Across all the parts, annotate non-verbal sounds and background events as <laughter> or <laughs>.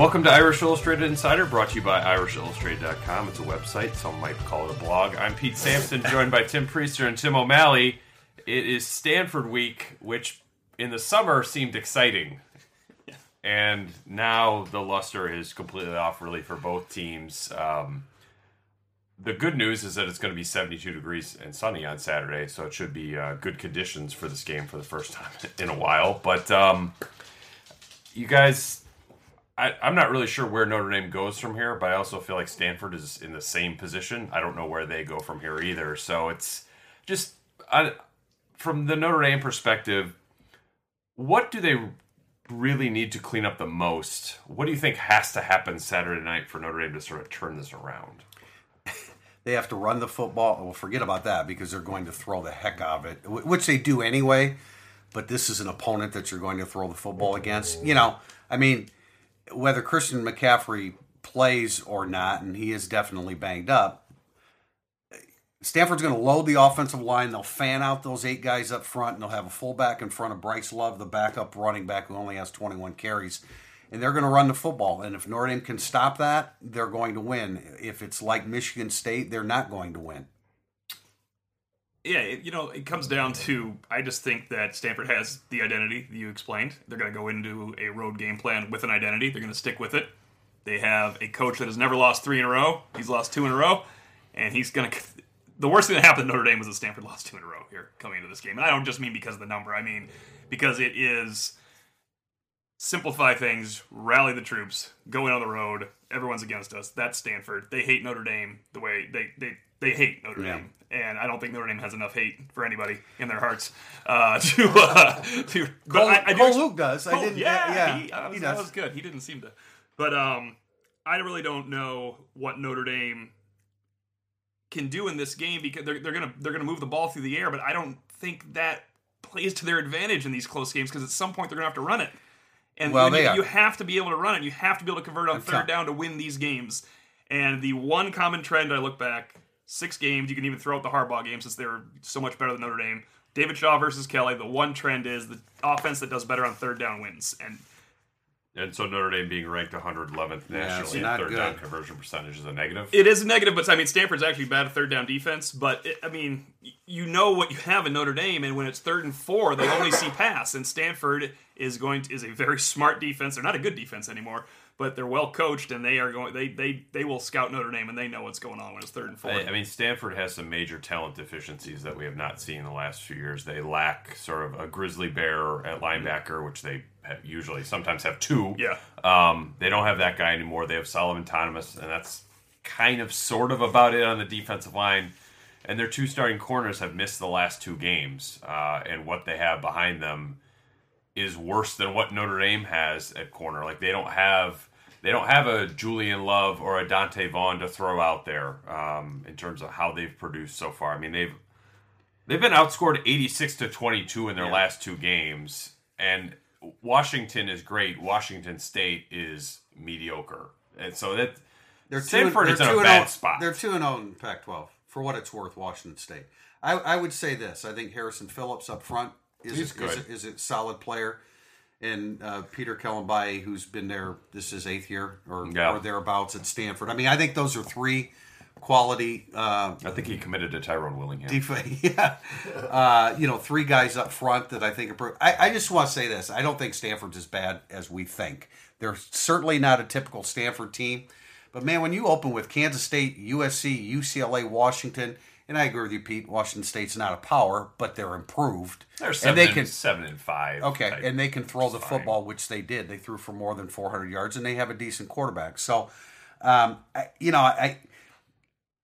Welcome to Irish Illustrated Insider, brought to you by IrishIllustrated.com. It's a website, some might call it a blog. I'm Pete Sampson, joined by Tim Prister and Tim O'Malley. It is Stanford week, which in the summer seemed exciting. And now the luster is completely off, really, for both teams. Um, the good news is that it's going to be 72 degrees and sunny on Saturday, so it should be uh, good conditions for this game for the first time <laughs> in a while. But um, you guys I, I'm not really sure where Notre Dame goes from here, but I also feel like Stanford is in the same position. I don't know where they go from here either. So it's just I, from the Notre Dame perspective, what do they really need to clean up the most? What do you think has to happen Saturday night for Notre Dame to sort of turn this around? <laughs> They have to run the football. Well, forget about that because they're going to throw the heck out of it, which they do anyway. But this is an opponent that you're going to throw the football against. You know, I mean, whether Christian McCaffrey plays or not, and he is definitely banged up, Stanford's going to load the offensive line. They'll fan out those eight guys up front, and they'll have a fullback in front of Bryce Love, the backup running back who only has 21 carries. And they're going to run the football. And if Notre Dame can stop that, they're going to win. If it's like Michigan State, they're not going to win. Yeah, it, you know, it comes down to I just think that Stanford has the identity that you explained. They're going to go into a road game plan with an identity. They're going to stick with it. They have a coach that has never lost three in a row. He's lost two in a row, and he's going to. The worst thing that happened to Notre Dame was that Stanford lost two in a row here coming into this game. And I don't just mean because of the number. I mean because it is simplify things, rally the troops, go in on the road. Everyone's against us. That's Stanford. They hate Notre Dame the way they they, they hate Notre Yeah. Dame, and I don't think Notre Dame has enough hate for anybody in their hearts uh, <laughs> to uh, to. But I, I do Cole ex- Luke does. I didn't. yeah, yeah, he, uh, he that does. was good. He didn't seem to, but um, I really don't know what Notre Dame can do in this game because they're, they're gonna they're gonna move the ball through the air, but I don't think that plays to their advantage in these close games because at some point they're gonna have to run it. And Well, you, you have to be able to run it. You have to be able to convert on third down to win these games. And the one common trend I look back six games, you can even throw out the Harbaugh game since they're so much better than Notre Dame. David Shaw versus Kelly. The one trend is the offense that does better on third down wins. And And so Notre Dame being ranked 111th it's nationally in not third down conversion percentage is a negative. It is a negative, but I mean Stanford's actually bad at third down defense. But it, I mean, you know what you have in Notre Dame, and when it's third and four, they only see pass. And Stanford is going to, is a very smart defense. They're not a good defense anymore, but they're well coached, and they are going. They they they will scout Notre Dame, and they know what's going on when it's third and four. I mean, Stanford has some major talent deficiencies that we have not seen in the last few years. They lack sort of a grizzly bear at linebacker, which they usually sometimes have two. Yeah. Um, they don't have that guy anymore. They have Solomon Thomas, and that's kind of sort of about it on the defensive line. And their two starting corners have missed the last two games, uh, and what they have behind them is worse than what Notre Dame has at corner. Like they don't have they don't have a Julian Love or a Donte Vaughn to throw out there um, in terms of how they've produced so far. I mean they've they've been outscored eighty six to twenty two in their last two games, and Washington is great. Washington State is mediocre, and so that They're two, Stanford they're is in two a and bad oh- spot. They're two and zero in Pac-12. For what it's worth, Washington State. I, I would say this. I think Harrison Phillips up front is He's a, good. Is, a, is a solid player, and uh, Peter Kalambayi, who's been there, this is eighth year or, Yeah. or thereabouts at Stanford. I mean, I think those are three quality. Uh, I think he committed to Tyrone Willingham. def- <laughs> yeah, uh, you know, three guys up front that I think are. Pro- I, I just want to say this: I don't think Stanford's as bad as we think. They're certainly not a typical Stanford team, but man, when you open with Kansas State, USC, UCLA, Washington, and I agree with you, Pete. Washington State's not a power, but they're improved, They're seven and they and, can. seven and five. Okay, and they can throw the fine. football, which they did. They threw for more than 400 yards, and they have a decent quarterback. So, um, I, you know, I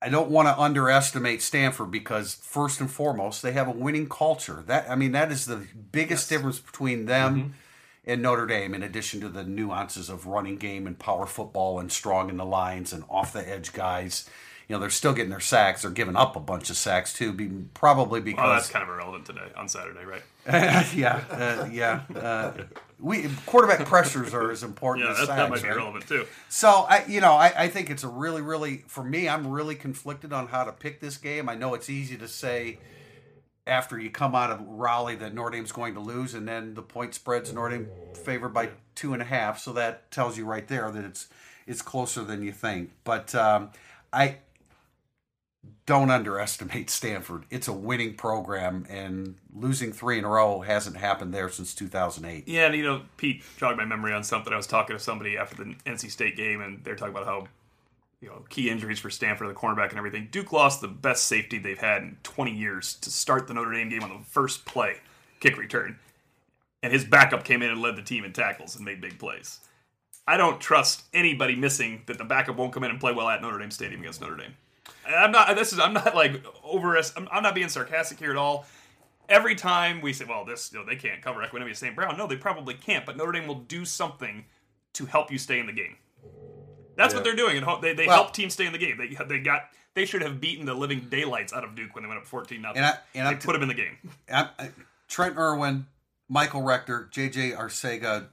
I don't want to underestimate Stanford because first and foremost they have a winning culture. That I mean that is the biggest difference between them and Notre Dame. In addition to the nuances of running game and power football and strong in the lines and off the edge guys, you know they're still getting their sacks. They're giving up a bunch of sacks too, be, probably because Well, that's kind of irrelevant today on Saturday, right? <laughs> yeah, uh, yeah. Uh, we quarterback pressures are as important Yeah, as that, sacks, that might be right? irrelevant too. So I, you know, I, I think it's a really, really for me. I'm really conflicted on how to pick this game. I know it's easy to say after you come out of Raleigh that Notre Dame's going to lose, and then the point spreads Notre Dame favored by two and a half. So that tells you right there that it's it's closer than you think. But um, I don't underestimate Stanford. It's a winning program, and losing three in a row hasn't happened there since 2008. Yeah, and you know, Pete jogged my memory on something. I was talking to somebody after the NC State game, and they're talking about how you know key injuries for Stanford, the cornerback, and everything. Duke lost the best safety they've had in 20 years to start the Notre Dame game on the first play, kick return, and his backup came in and led the team in tackles and made big plays. I don't trust anybody missing that the backup won't come in and play well at Notre Dame Stadium against Notre Dame. I'm not. This is. I'm not like over. I'm, I'm not being sarcastic here at all every time we say, well, this, you know, they can't cover Equanimeous St. Brown. No, they probably can't, but Notre Dame will do something to help you stay in the game. That's what they're doing. And they, they Well- help teams stay in the game. They, they got they should have beaten the living daylights out of Duke when they went up 14 nothing. And I- and they I'm t- put them in the game. I, I, Trent Irwin, Michael Rector, JJ Arcega,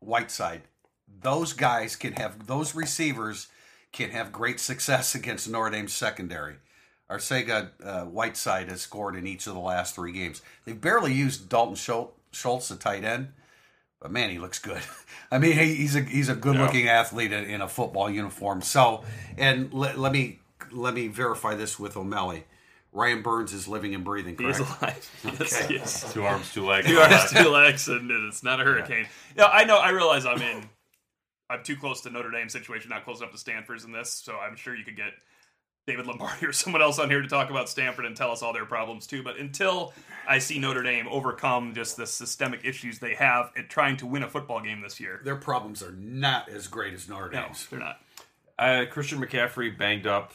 Whiteside. Those guys can have those receivers can have great success against Notre Dame's secondary. Arcega uh, Whiteside has scored in each of the last three games. They've barely used Dalton Schul- Schultz, the tight end, but man, he looks good. <laughs> I mean, he, he's a he's a good looking athlete in, in a football uniform. So, and let, let me let me verify this with O'Malley. Ryan Burns is living and breathing. He Correct? is alive. <laughs> Yes, Okay. yes. Two arms, two legs. Two arms, two legs, and it's not a hurricane. Yeah, I know. I realize I'm in. I'm too close to Notre Dame situation, not close enough to Stanford's in this. So I'm sure you could get David Lombardi <laughs> or someone else on here to talk about Stanford and tell us all their problems too. But until I see Notre Dame overcome just the systemic issues they have at trying to win a football game this year, their problems are not as great as Notre no, Dame's. they're not. Uh, Christian McCaffrey banged up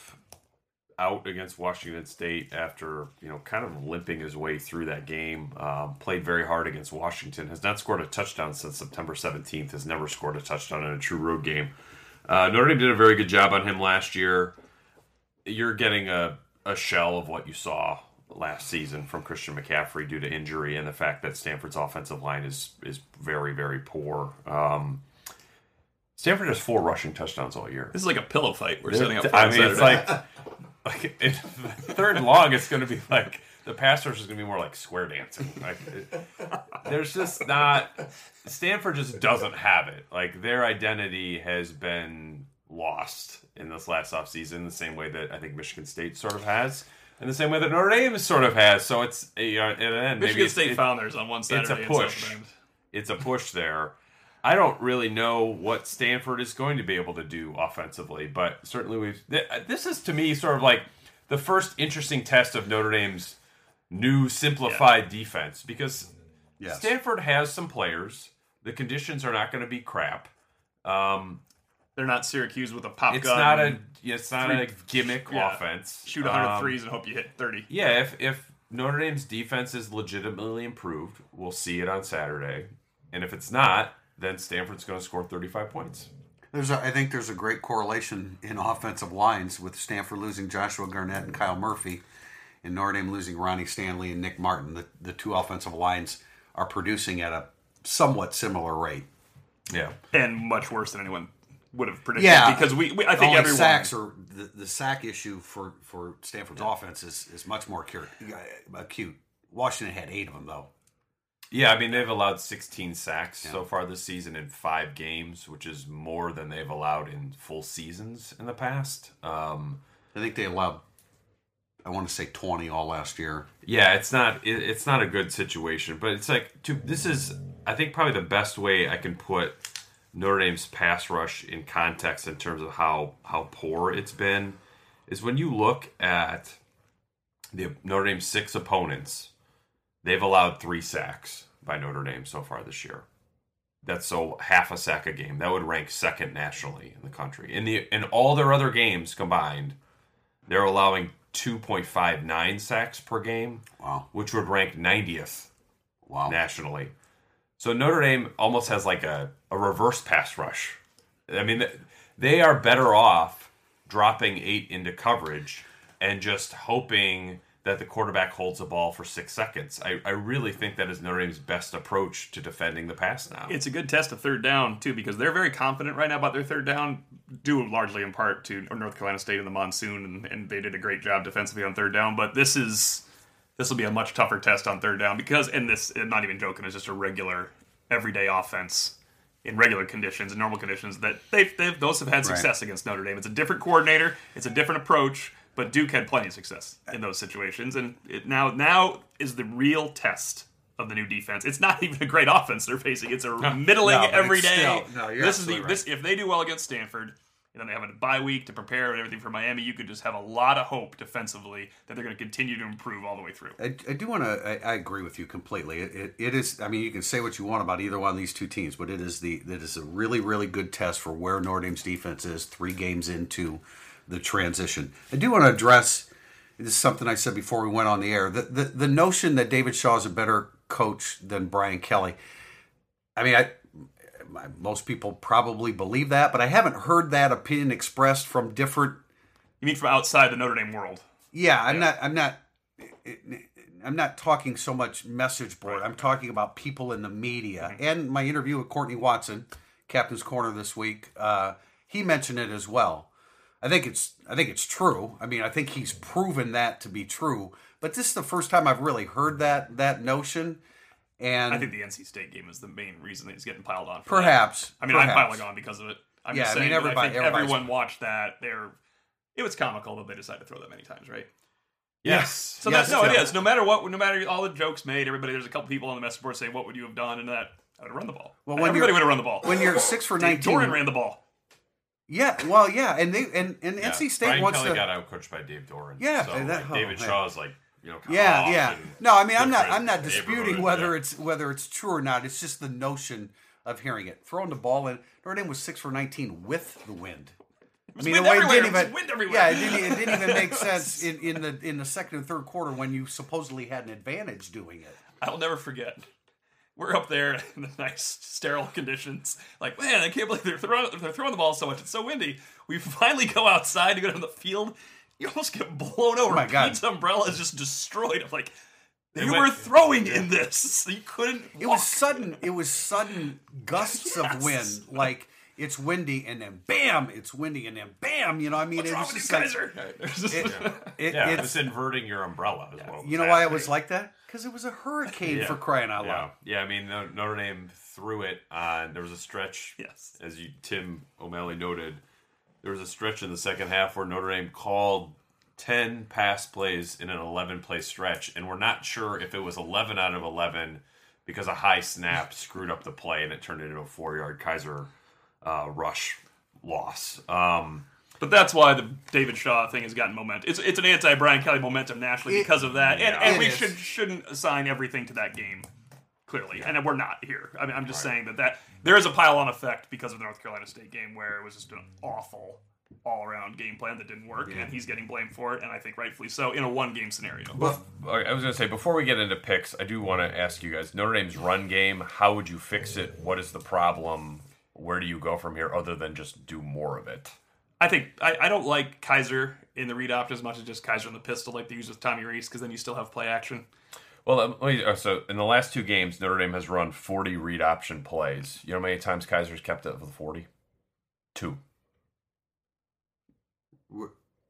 out against Washington State after you know kind of limping his way through that game. Um, played very hard against Washington. Has not scored a touchdown since September 17th. Has never scored a touchdown in a true road game. Uh, Notre Dame did a very good job on him last year. You're getting a, a shell of what you saw last season from Christian McCaffrey due to injury and the fact that Stanford's offensive line is is very very poor. Um, Stanford has four rushing touchdowns all year. This is like a pillow fight we're setting up I mean, it's like, <laughs> like in third and long, it's going to be like the pass rush is going to be more like square dancing. Like, it, there's just not. Stanford just doesn't have it. Like their identity has been lost in this last offseason, the same way that I think Michigan State sort of has, and the same way that Notre Dame sort of has. So it's you know, and then maybe Michigan State it- found theirs on one Saturday. it's a push. It's a push there. I don't really know what Stanford is going to be able to do offensively, but certainly we've. th- This is to me sort of like the first interesting test of Notre Dame's new simplified defense because Yes. Stanford has some players. The conditions are not going to be crap. Um, They're not Syracuse with a pop it's gun. not a and it's not a gimmick Yeah. offense. shoot 100 Um, threes and hope you hit 30. Yeah, if if Notre Dame's defense is legitimately improved, we'll see it on Saturday. And if it's not, then Stanford's going to score 35 points. There's a, I think there's a great correlation in offensive lines with Stanford losing Joshua Garnett and Kyle Murphy, and Notre Dame losing Ronnie Stanley and Nick Martin. The, the two offensive lines are producing at a somewhat similar rate. Yeah. and much worse than anyone would have predicted. Yeah, because we, we I think Only everyone sacks are the, the sack issue for for Stanford's offense is, is much more acute. acute. Washington had eight of them though. Yeah, I mean they've allowed 16 sacks so far this season in 5 games, which is more than they've allowed in full seasons in the past. Um I think they allowed. I want to say twenty all last year. Yeah, it's not it, it's not a good situation, but it's like to this is I think probably the best way I can put Notre Dame's pass rush in context in terms of how how poor it's been is when you look at the Notre Dame's six opponents, they've allowed 3 sacks by Notre Dame so far this year. That's so half a sack a game. That would rank second nationally in the country. In the in all their other games combined, They're allowing 2.59 sacks per game, Wow. which would rank 90th Wow. nationally. So Notre Dame almost has like a, a reverse pass rush. I mean, they are better off dropping eight into coverage and just hoping that the quarterback holds the ball for six seconds. I, I really think that is Notre Dame's best approach to defending the pass now. It's a good test of third down too, because they're very confident right now about their third down, due largely in part to North Carolina State in the monsoon, and, and they did a great job defensively on third down. But this is this will be a much tougher test on third down because, and this, I'm not even joking, it's just a regular, everyday offense in regular conditions and normal conditions that they've, they've those have had success against Notre Dame. It's a different coordinator, it's a different approach, but Duke had plenty of success in those situations, and it now now is the real test of the new defense. It's not <laughs> even a great offense they're facing; it's a middling no, but every it's day. still- no, you're this is the right. this if they do well against Stanford. And then they have a bye week to prepare and everything for Miami. You could just have a lot of hope defensively that they're going to continue to improve all the way through. I, I do want to. I, I agree with you completely. It, it, it is. I mean, you can say what you want about either one of these two teams, but it is the. It is a really, really good test for where Notre Dame's defense is three games into the transition. I do want to address. This is something I said before we went on the air. The the, the notion that David Shaw is a better coach than Brian Kelly. I mean, I. Most people probably believe that, but I haven't heard that opinion expressed from different You mean from outside the Notre Dame world? yeah, I'm not. I'm not. I'm not talking so much message board. I'm talking about people in the media. And my interview with Courtney Watson, Captain's Corner this week, uh, he mentioned it as well. I think it's. I think it's true. I mean, I think he's proven that to be true. But this is the first time I've really heard that that notion. And I think the NC State game is the main reason that he's getting piled on. For perhaps. that. I mean, I'm perhaps. piling on because of it. I'm Yeah, just I mean, saying. everybody- I think everyone watched that. They're. It was comical that they decided to throw that many times, right? yes. So Yes, that's no, it yeah. is. No matter what, no matter all the jokes made, everybody. There's a couple people on the message board saying, "What would you have done?" And that I would have run the ball. Well, when everybody would have run the ball. When you're six for <laughs> nineteen, Doeren ran the ball. Yeah, well, yeah, and they and, and Yeah. NC State Brian wants Kelly to. got outcoached by Dave Doeren. Yeah, so, that- like, David oh, man. Shaw's like you know. Yeah, yeah. No, I mean, I'm not. I'm not disputing whether yeah. it's whether it's true or not. It's just the notion of hearing it. Throwing the ball in. Notre Dame was six for 19 with the wind. I mean, wind it didn't It was even. wind everywhere. Yeah, it didn't, it didn't even make <laughs> sense in, in the in the second and third quarter when you supposedly had an advantage doing it. I'll never forget. We're up there <laughs> in the nice sterile conditions. Like, man, I can't believe they're throwing they're throwing the ball so much. It's so windy. We finally go outside to go to the field. You almost get blown over. Oh my God. Pete's umbrella is just destroyed. I'm like, they It were went- throwing in this. <laughs> You couldn't. It was sudden. It was sudden gusts Yes. of wind. Like it's windy and then bam, it's windy and then bam. You know, I mean, What's it wrong was with just you, like, Kizer? <laughs> it, it, Yeah, it's, it's inverting your umbrella. As well. You know why it was like that? Because it was a hurricane Yeah. for crying out loud. yeah. I mean, No- Notre Dame threw it uh, on. There was a stretch, Yes. as you Tim O'Malley noted. There was a stretch in the second half where Notre Dame called ten pass plays in an eleven play stretch, and we're not sure if it was eleven out of eleven because a high snap screwed up the play and it turned into a four yard Kizer uh, rush loss. Um, But that's why the David Shaw thing has gotten momentum. It's it's an anti Brian Kelly momentum nationally It- because of that, and yeah. and we is. should shouldn't assign everything to that game. Clearly, and we're not here. I mean, I'm just saying that that there is a pile on effect because of the North Carolina State game where it was just an awful all around game plan that didn't work, and he's getting blamed for it, and I think rightfully so in a one game scenario. I was going to say before we get into picks, I do want to ask you guys: Notre Dame's run game. How would you fix it? What is the problem? Where do you go from here, other than just do more of it? I think I, I don't like Kizer in the read option as much as just Kizer in the pistol like they use with Tommy Rees because then you still have play action. Well, me- uh, so in the last two games, Notre Dame has run 40 read option plays. You know how many times Kizer's kept it with 40? Two.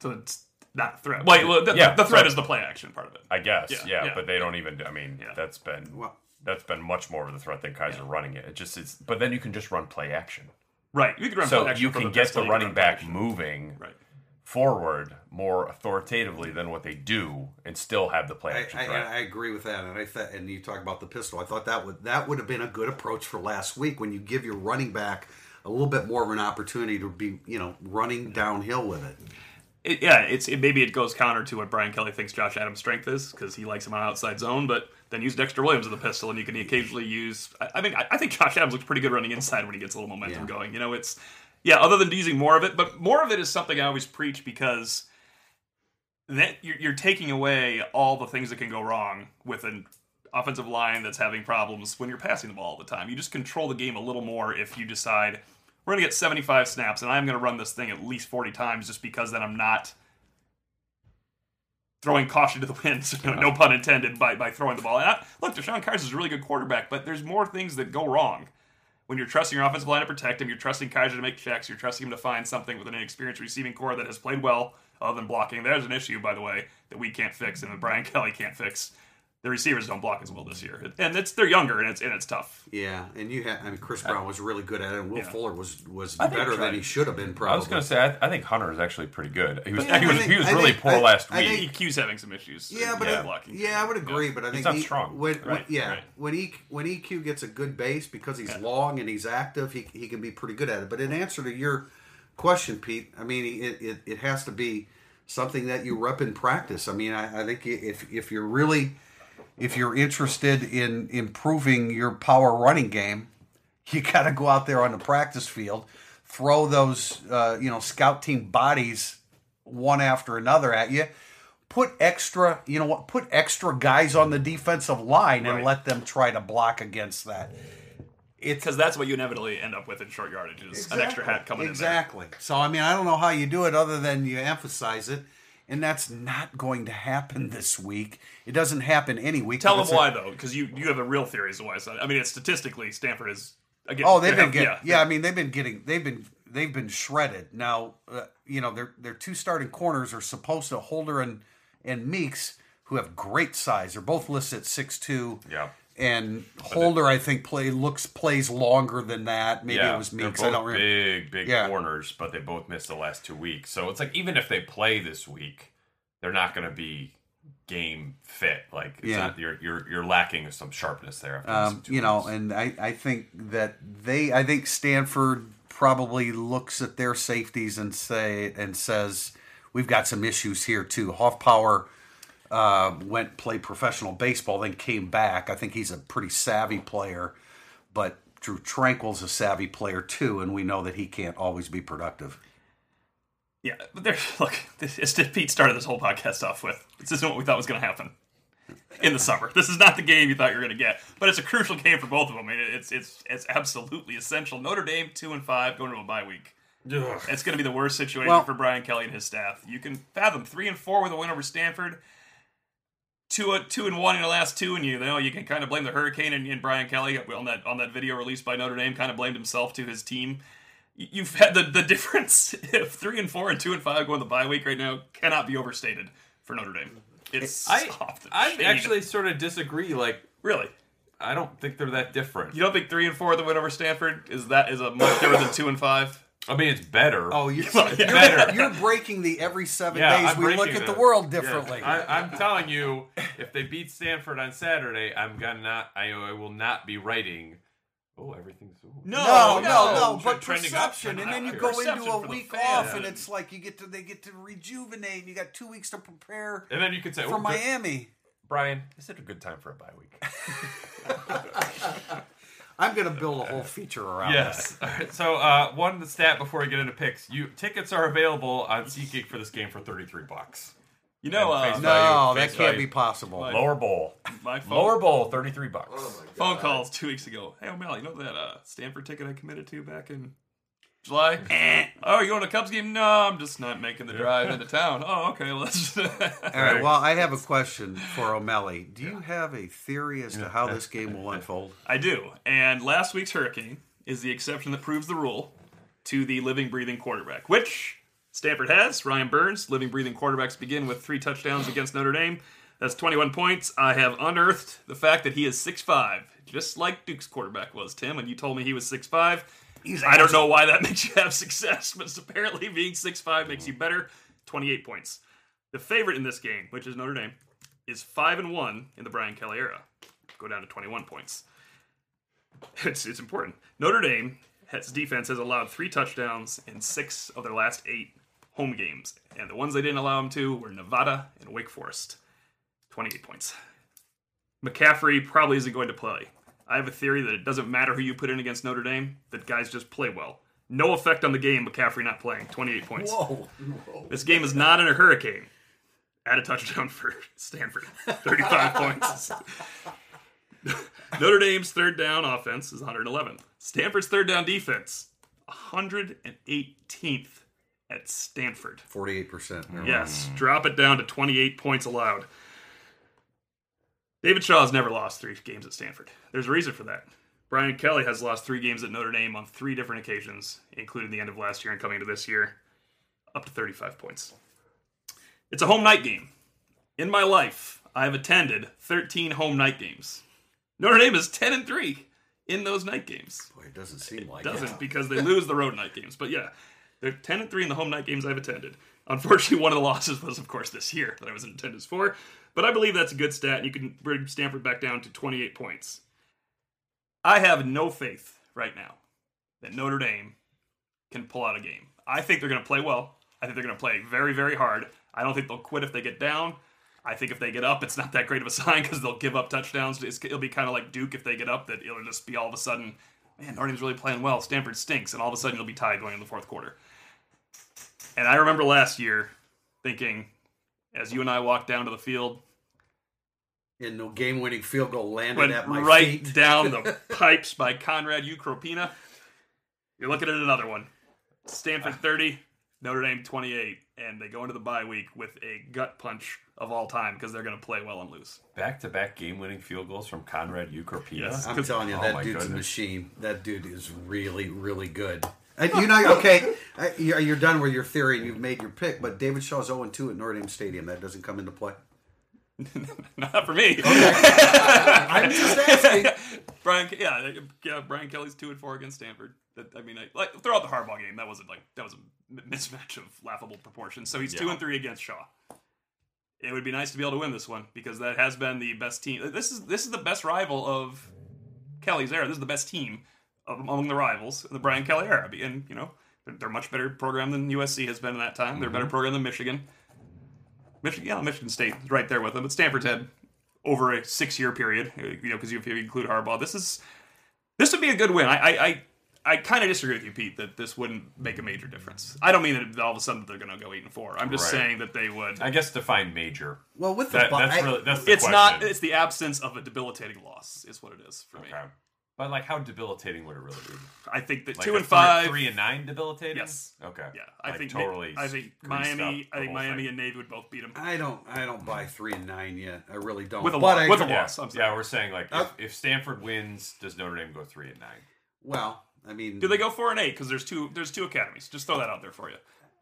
So it's not threat. Wait, well, the, Yeah, the threat so- is the play action part of it. I guess, Yeah, yeah, yeah. but they don't even. I mean, Yeah. that's been Well- that's been much more of the threat than Kizer running it. It just is. But then you can just run play action, Right. You can run so play action you from can get the running back action. moving Right. forward more authoritatively than what they do, and still have the play I, action I, threat. I agree with that, and I thought, and you talk about the pistol. I thought that would that would have been a good approach for last week when you give your running back a little bit more of an opportunity to be, you know, running downhill with it. It, yeah, it's it, maybe it goes counter to what Brian Kelly thinks Josh Adams' strength is because he likes him on outside zone. But then use Dexter Williams in the pistol, and you can occasionally use. I, I mean, I, I think Josh Adams looks pretty good running inside when he gets a little momentum Yeah. going. You know, it's yeah. Other than using more of it, but more of it is something I always preach because that you're, you're taking away all the things that can go wrong with an offensive line that's having problems when you're passing the ball all the time. You just control the game a little more if you decide we're going to get 75 snaps and I'm going to run this thing at least 40 times just because then I'm not throwing caution to the wind, <laughs> so no, no pun intended, by, by throwing the ball. And I, look, DeShone Kizer is a really good quarterback, but there's more things that go wrong. When you're trusting your offensive line to protect him, you're trusting Kizer to make checks, you're trusting him to find something with an inexperienced receiving corps that has played well other than blocking. There's an issue, by the way, that we can't fix and that Brian <laughs> Kelly can't fix. The receivers don't block as well this year, and it's they're younger and it's and it's tough. Yeah, and you had I mean Chris Brown was really good at it, and Will Yeah. Fuller was was think better than he should have been. Probably. I was going to say, I, I think Hunter is actually pretty good. He was Yeah, he was think- he was really think- poor I- last I week. think- EQ's having some issues. Yeah, but yeah, I, blocking. yeah, I would agree. But I think he's not E- strong. When, when- Right, yeah, right. when E when EQ gets a good base because he's long and he's active, he he can be pretty good at it. But in answer to your question, Pete, I mean it it, it has to be something that you rep in practice. I mean, I, I think if if you're really if you're interested in improving your power running game, <laughs> you got to go out there on the practice field, throw those uh, you know scout team bodies one after another at you. Put extra, you know what? Put extra guys on the defensive line and Right. let them try to block against that. because that's what you inevitably end up with in short yardage is an extra hat coming in. exactly. So I mean, I don't know how you do it other than you emphasize it, and that's not going to happen this week. It doesn't happen any week. Tell It's them a- why though, because you you have a real theory as to why. So, I mean, it's statistically Stanford is again. Oh, they've been have- getting. Yeah, I mean, they've been getting. They've been. They've been shredded. Now, uh, you know, their their two starting corners are supposed to Holder and and Meeks, who have great size. They're both listed at six two. Yeah. And Holder, I think, play looks plays longer than that. Maybe yeah, it was both I don't remember. big, big Yeah. corners, but they both missed the last two weeks. So it's like even if they play this week, they're not going to be game fit. Like it's Yeah. not, you're you're you're lacking some sharpness there. after Um, you know, and I, I think that they, I think Stanford probably looks at their safeties and say and says, we've got some issues here too. Hoffpauir uh, went play professional baseball, then came back. I think he's a pretty savvy player, but Drue Tranquill's a savvy player too, and we know that he can't always be productive. Yeah, but there. <laughs> Look, this, it's Pete started this whole podcast off with. This isn't what we thought was going to happen in the summer. This is not the game you thought you were going to get, but it's a crucial game for both of them. I mean, it's it's it's absolutely essential. Notre Dame two and five going to a bye week. It's going to be the worst situation Well- for Brian Kelly and his staff. You can fathom three and four with a win over Stanford. Two, uh, two and one in the last two, and you, you know you can kind of blame the hurricane and, and Brian Kelly on that on that video released by Notre Dame. Kind of blamed himself to his team you've had the, the <laughs> difference if three and four and two and five going the bye week right now cannot be overstated for Notre Dame. It's I I actually sort of disagree. Like really I don't think they're that different. you don't think three and four the win over Stanford is that is a much different than two and five? I mean, it's better. Oh, you're, <laughs> Well, yeah. you're, Better. you're breaking the every seven Yeah, days I'm we look at the it. world Yeah. differently. I, I'm telling you, if they beat Stanford on Saturday, I'm gonna not. I, I will not be writing. Oh, everything's. Ooh. No, no, no, Tre- but trending up, and then you go into a week off, Yeah. and it's like you get to they get to rejuvenate. and You got two weeks to prepare And then you could say, for oh, Miami. Brian, is it a good time for a bye week? <laughs> <laughs> I'm going to build a whole <laughs> feature around yes. <laughs> All right. So, uh, one stat before we get into picks: you tickets are available on SeatGeek for this game for 33 bucks. You know, uh, that. No, value, that can't value. be possible. Like- Lower bowl. my phone, Lower bowl, 33 bucks. Oh phone calls two weeks ago. Hey O'Malley, you know that uh, Stanford ticket I committed to back in July? Eh. oh, you going to a Cubs game? No, I'm just not making the drive into town. Oh, okay. Let's. <laughs> All right. Well, I have a question for O'Malley. Do you have a theory as to how this game will unfold? <laughs> I do. And last week's hurricane is the exception that proves the rule to the living, breathing quarterback, which Stanford has. Ryan Burns, living, breathing quarterbacks begin with three touchdowns against Notre Dame. That's 21 points. I have unearthed the fact that he is 6'5, just like Duke's quarterback was, Tim, and you told me he was 6'5. I don't know why that <laughs> makes you have success, but apparently being 6'5 makes you better. 28 points. The favorite in this game, which is Notre Dame, is 5 and 1 in the Brian Kelly era. Go down to 21 points. <laughs> It's, it's important. Notre Dame, its defense has allowed three touchdowns in six of their last eight home games. And the ones they didn't allow them to were Nevada and Wake Forest. 28 points. McCaffrey probably isn't going to play. I have a theory that it doesn't matter who you put in against Notre Dame, that guys just play well. No effect on the game, McCaffrey not playing. 28 points. Whoa. This game is not in a hurricane. Add a touchdown for <laughs> Stanford. 35 <laughs> points. Notre Dame's third down offense is 111th. Stanford's third down defense, 118th at Stanford. Forty-eight percent. Yes, drop it down to 28 points allowed. David Shaw has never lost three games at Stanford. There's a reason for that. Brian Kelly has lost three games at Notre Dame on three different occasions, including the end of last year and coming to this year, up to 35 points. It's a home night game. In my life, I've attended 13 home night games. Notre Dame is 10 and 3 in those night games. Boy, it doesn't seem like Doesn't it. Doesn't because they lose the road night games. But yeah, they're 10 and 3 in the home night games I've attended. Unfortunately, <laughs> one of the losses was, of course, this year that I was in attendance for. But I believe that's a good stat, and you can bring Stanford back down to 28 points. I have no faith right now that Notre Dame can pull out a game. I think they're going to play well. I think they're going to play very, very hard. I don't think they'll quit if they get down. I think if they get up, it's not that great of a <laughs> sign because they'll give up touchdowns. It'll be kind of like Duke if they get up, that it'll just be all of a sudden, man, Notre Dame's really playing well. Stanford stinks, and all of a sudden you'll be tied going in the fourth quarter. And I remember last year thinking, as you and I walked down to the field, And the game-winning field goal landed went at my right feet. down the <laughs> pipes by Conrad Ukropina. You're looking at another one. Stanford ah. 30, Notre Dame 28, and they go into the bye week with a gut punch of all time because they're going to play well and lose. Back to back game winning field goals from Conrad Ukropina. Yes. I'm telling you, Oh that my dude's a machine. That dude is really, really good. And you know, okay, uh, you're you're done with your theory and you've made your pick, but David Shaw's 0 2 at Notre Dame Stadium. That doesn't come into play. <laughs> Not for me. <laughs> I'm just asking. Brian, yeah, yeah, Brian Kelly's two and four against Stanford. That, I mean, I, like throughout the Harbaugh game, that wasn't like that was a m- mismatch of laughable proportions. So he's two and three against Shaw. It would be nice to be able to win this one because that has been the best team. This is this is the best rival of Kelly's era. This is the best team of, among the rivals the Brian Kelly era. And you know, they're, they're much better program than USC has been in that time. They're a better program than Michigan. Michigan, yeah, Michigan State is right there with them, but Stanford's had over a six-year period, uh, you know, because if you include Harbaugh, this is this would be a good win. I I I, I kind of disagree with you, Pete, that this wouldn't make a major difference. I don't mean that all of a sudden they're going to go eight and four. I'm just Right. saying that they would. I guess define major. Well, with the That, bu- that's really that's the it's not. It's the absence of a debilitating loss, is what it is for me. Okay. But like, how debilitating would it really be? I think that Like two a and three- five. three and nine debilitating. Yes. Okay. yeah, I Like, think totally. I think greased Miami. up I think whole Miami thing. and Navy would both beat them I don't. I don't buy three and nine yet. I really don't. with a But loss. I- With a Yeah, loss. I'm sorry. yeah, we're saying like Uh, if, if Stanford wins, does Notre Dame go three and nine? Well, I mean, Do they go four and eight? Because there's two. There's two academies. Just throw that out there for you.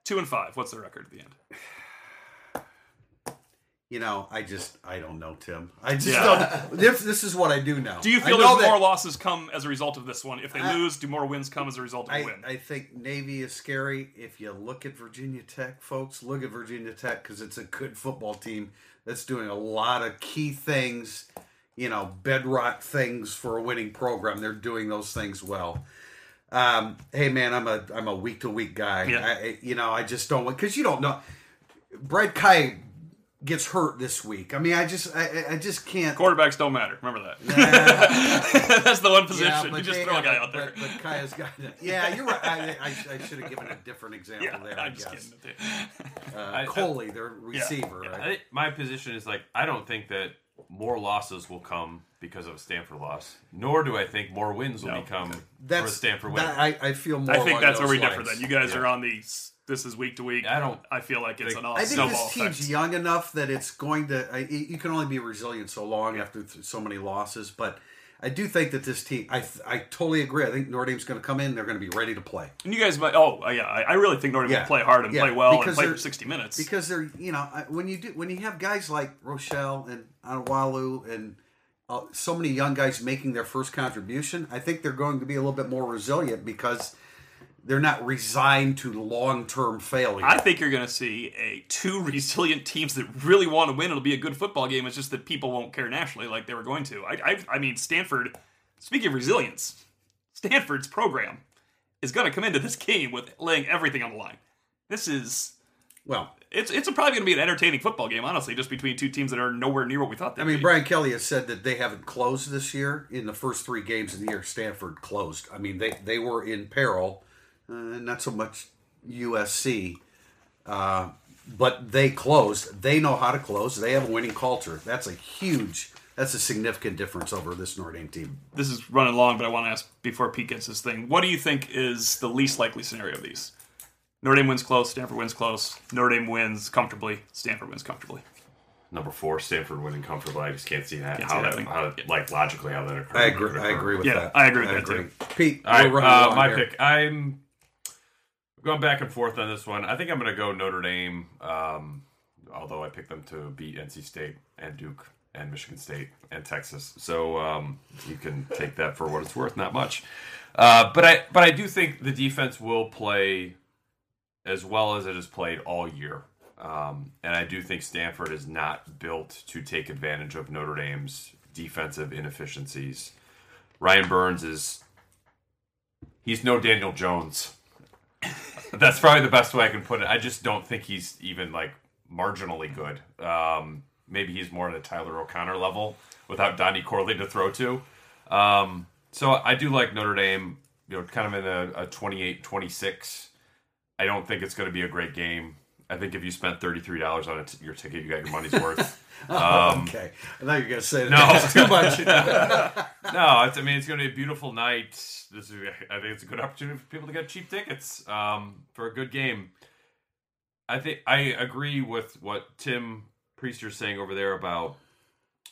Two and five. What's the record at the end? You know, I just, I don't know, Tim. I just Yeah. don't. This, this is what I do know. Do you feel there's that- more losses come as a result of this one? If they I- lose, do more wins come as a result of a I, win? I think Navy is scary. If you look at Virginia Tech, folks, look at Virginia Tech because it's a good football team that's doing a lot of key things, you know, bedrock things for a winning program. They're doing those things well. Um, hey man, I'm a I'm a week to week guy. Yeah. I, you know, I just don't because you don't know. Brad Kaaya gets hurt this week. I mean, I just I, I- I just can't. Quarterbacks don't matter. Remember that. <laughs> That's the one position. but you just they throw a guy out there. But, but Kaaya's got it. <laughs> Yeah, you're right. I, I, I should have given a different example yeah, there. I I'm just kidding. Uh, I- Coley, their receiver. I right? think my position is like I don't think that more losses will come because of a Stanford loss, nor do I think more wins will No. become for a Stanford win. that, I, I feel more. I think that's where those we differ. Then you guys Yeah. are on the. This is week to week. I don't I feel like it's think- an all I think this team's effect. young enough that it's going to. I, you can only be resilient so long after th- so many losses, but. I do think that this team. I I totally agree. I think Notre Dame's going to come in. They're going to be ready to play And you guys might. Oh, yeah. I, I really think Notre Dame Yeah. will play hard and Yeah, play well and play for 60 minutes. because they're you know when you do when you have guys like Rochell and Onwualu and uh, so many young guys making their first contribution, I think they're going to be a little bit more resilient because they're not resigned to long term failure. I think you're going to see a two <laughs> resilient teams that really want to win. It'll be a good football game. It's just that people won't care nationally like they were going to. I, I, I mean, Stanford. Speaking of resilience, Stanford's program is going to come into this game with laying everything on the line. This is well, it's it's probably going to be an entertaining football game, honestly, just between two teams that are nowhere near what we thought. They'd I mean be. Brian Kelly has said that they haven't closed this year. In the first three games of the year, Stanford closed. I mean they they were in peril, not so much USC. Uh, but they closed. They know how to close. They have a winning culture. That's a huge. That's a significant difference over this Notre Dame team. This is running long, but I want to ask before Pete gets his thing. What do you think is the least likely scenario of these? Notre Dame wins close, Stanford wins close. Notre Dame wins comfortably, Stanford wins comfortably. Number four, Stanford winning comfortably. I just can't see that. Can't how see that, that how, like logically how that occurs. I agree. I agree with Yeah, that. I agree with that, too. Pete, All right, uh, my here. pick. I'm going back and forth on this one. I think I'm going to go Notre Dame. Um, although I picked them to beat NC State and Duke and Michigan State and Texas, so um, you can take that for what it's worth. Not much, uh, but I but I do think the defense will play as well as it has played all year. Um, and I do think Stanford is not built to take advantage of Notre Dame's defensive inefficiencies. Ryan Burns is he's no Daniel Jones. That's probably the best way I can put it. I just don't think he's even like marginally good. Um, maybe he's more at a Tyler O'Connor level without Donnie Corley to throw to. Um, so I do like Notre Dame, you know, kind of in a, a 28-26. I don't think it's going to be a great game. I think if you spent $33 on it, your ticket, you got your money's worth. <laughs> Um, okay, I thought you were going to say that. No. <laughs> Too much. <laughs> no, it's, I mean it's going to be a beautiful night. This is, I think it's a good opportunity for people to get cheap tickets um, for a good game. I think I agree with what Tim Prister's saying over there about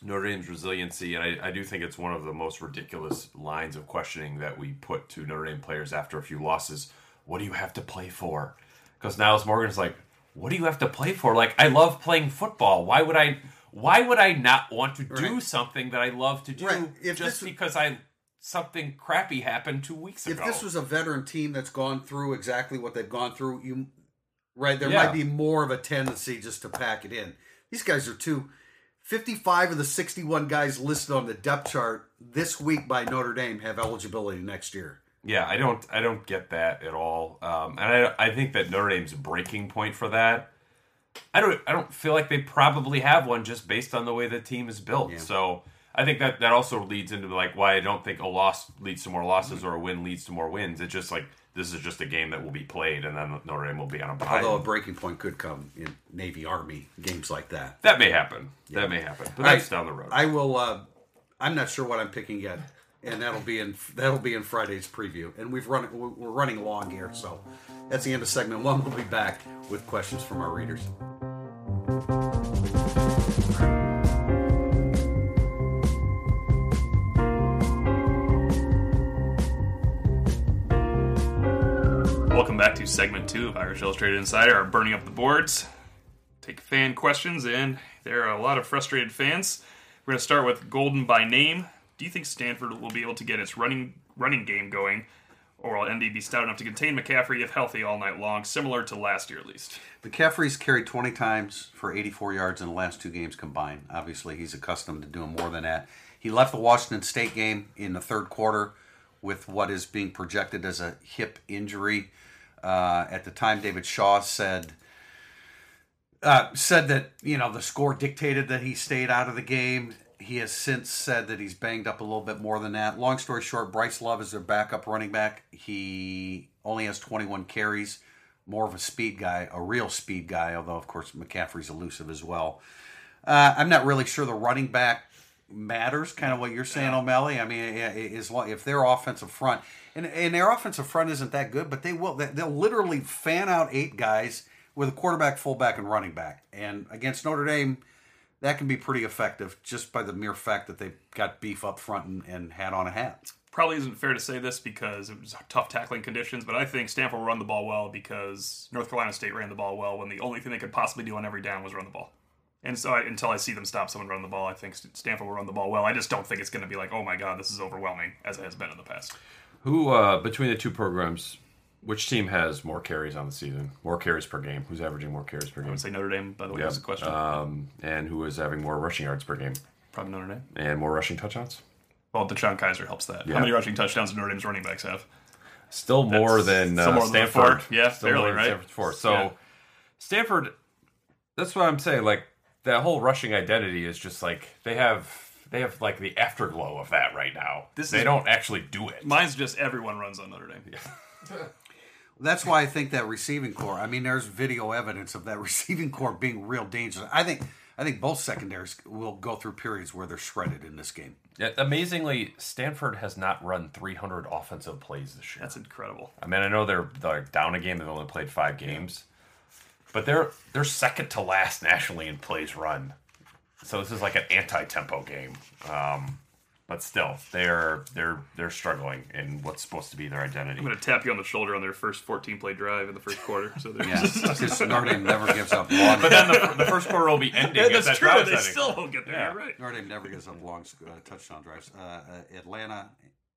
Notre Dame's resiliency, and I, I do think it's one of the most ridiculous lines of questioning that we put to Notre Dame players after a few losses. What do you have to play for? Because Nyles Morgan's like, what do you have to play for? Like, I love playing football. Why would I? Why would I not want to do Right. something that I love to do Right. If just because I something crappy happened two weeks if ago? If this was a veteran team that's gone through exactly what they've gone through, you right there Yeah. might be more of a tendency just to pack it in. These guys are too. 55 of the 61 guys listed on the depth chart this week by Notre Dame have eligibility next year. Yeah, I don't I don't get that at all. Um, and I I think that Notre Dame's breaking point for that. I don't I don't feel like they probably have one just based on the way the team is built. So I think that that also leads into like why I don't think a loss leads to more losses or a win leads to more wins. It's just like this is just a game that will be played and then Notre Dame will be on a bye. Although a breaking point could come in Navy Army games like that. that may happen. That may happen. But I- that's down the road. I will. Uh, I'm not sure what I'm picking yet, and that'll be in that'll be in Friday's preview. And we've run we're running along here, so that's the end of segment one. We'll be back with questions from our readers. Welcome back to segment two of Irish Illustrated Insider, our burning up the boards. Take fan questions, and there are a lot of frustrated fans. We're going to start with Golden by name. Do you think Stanford will be able to get its running running game going, or will ND be stout enough to contain McCaffrey if healthy all night long, similar to last year at least? McCaffrey's carried 20 times for 84 yards in the last two games combined. Obviously, he's accustomed to doing more than that. He left the Washington State game in the third quarter with what is being projected as a hip injury. Uh, at the time, David Shaw said uh, said that you know the score dictated that he stayed out of the game. He has since said that he's banged up a little bit more than that. Long story short, Bryce Love is their backup running back. He only has 21 carries, more of a speed guy, a real speed guy. Although of course McCaffrey's elusive as well. Uh, I'm not really sure the running back matters. Kind of what you're saying, O'Malley. I mean, is if their offensive front and and their offensive front isn't that good, but they will they- they'll literally fan out eight guys with a quarterback, fullback, and running back. And against Notre Dame, that can be pretty effective just by the mere fact that they've got beef up front and, and hat on a hat. Probably isn't fair to say this because it was tough tackling conditions, but I think Stanford will run the ball well because North Carolina State ran the ball well when the only thing they could possibly do on every down was run the ball. And so I, until I see them stop someone running the ball, I think Stanford will run the ball well. I just don't think it's going to be like, oh my god, this is overwhelming as it has been in the past. Who uh, between the two programs, which team has more carries on the season? More carries per game? Who's averaging more carries per game? I game? would say Notre Dame, by the way, Yeah. is a question. Um, and who is having more rushing yards per game Probably Notre Dame. and more rushing touchdowns? Well, DeShone Kizer helps that. Yeah. How many rushing touchdowns do Notre Dame's running backs have? Still more That's- than still uh, more than Stanford. four. Yeah, Still barely, more than right? Stanford four. So Yeah. Stanford. That's what I'm saying. Like that whole rushing identity is just like they have. They have like the afterglow of that right now. This they is- don't actually do it. Mine's just everyone runs on Notre Dame. <laughs> That's why I think that receiving corps. I mean, there's video evidence of that <laughs> receiving corps being real dangerous. I think I think both secondaries will go through periods where they're shredded in this game. Yeah, amazingly, Stanford has not run 300 offensive plays this year. That's incredible. I mean, I know they're, they're down a game; they've only played five games, but they're they're second to last nationally in plays run. So this is like an anti-tempo game. Um, but still, they're they're they're struggling in what's supposed to be their identity. I'm going to tap you on the shoulder on their first 14 play drive in the first quarter. So Yeah, because <laughs> Notre Dame never gives up long. But then the, the first quarter will be ending. Yeah, that's that true. drive They setting. still won't get there. Yeah. Right. Notre Dame never gives up long uh, touchdown drives. Uh, uh, Atlanta,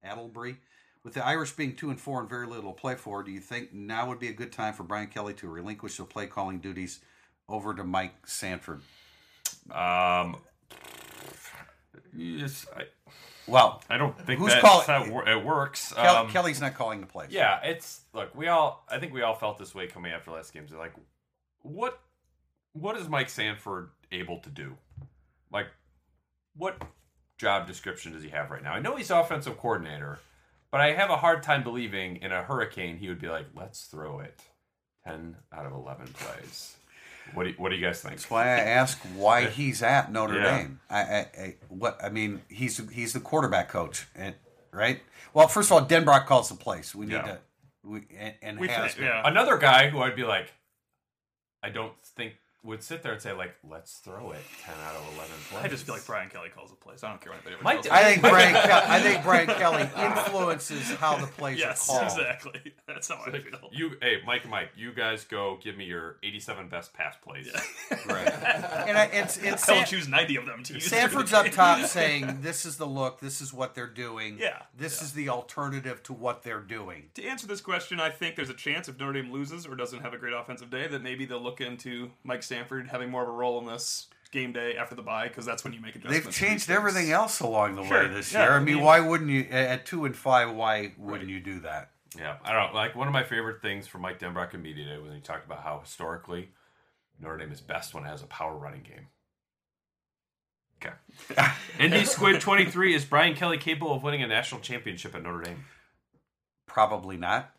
Adelbury. With the Irish being two and four and very little to play for, do you think now would be a good time for Brian Kelly to relinquish the play calling duties over to Mike Sanford? Um, yes, I, Well, I don't think Who's that's calling- how it works. Kel- Um, Kelly's not calling the plays. Yeah, it's look. We all, I think we all felt this way coming after last games. They're like, what, what is Mike Sanford able to do? Like, what job description does he have right now? I know he's offensive coordinator, but I have a hard time believing in a hurricane he would be like, let's throw it ten out of eleven plays. What do you, what do you guys think? That's why I ask why he's at Notre Yeah. Dame. I, I, I what I mean, he's he's the quarterback coach, and right. Well, first of all, Denbrock calls the place. We need Yeah. to we and, and We has yeah. Another guy who I'd be like, I don't think would sit there and say like, let's throw it ten out of eleven plays. I just feel like Brian Kelly calls the plays. I don't care what anybody Mike tells. I think <laughs> Brian. Ke- I think Brian Kelly influences how the plays Yes, are called. exactly. <laughs> That's how I feel. You, hey, Mike and Mike, you guys go give me your 87 best pass plays. <laughs> Right. And I, it's it's I will San- choose 90 of them to use. Sanford's up top saying this is the look, this is what they're doing. Yeah, This yeah. is the alternative to what they're doing. To answer this question, I think there's a chance if Notre Dame loses or doesn't have a great offensive day, that maybe they'll look into Mike Sanford having more of a role in this game day after the bye, because that's when you make adjustments. They've changed everything else along the Sure, way this yeah, year. I I mean, mean- why wouldn't you at two and five? Why wouldn't Right. you do that? Yeah, I don't know. Like one of my favorite things from Mike Denbrock and Media Day when he talked about how historically Notre Dame is best when it has a power running game. Okay. <laughs> ND Squid 23 is Brian Kelly capable of winning a national championship at Notre Dame? Probably not.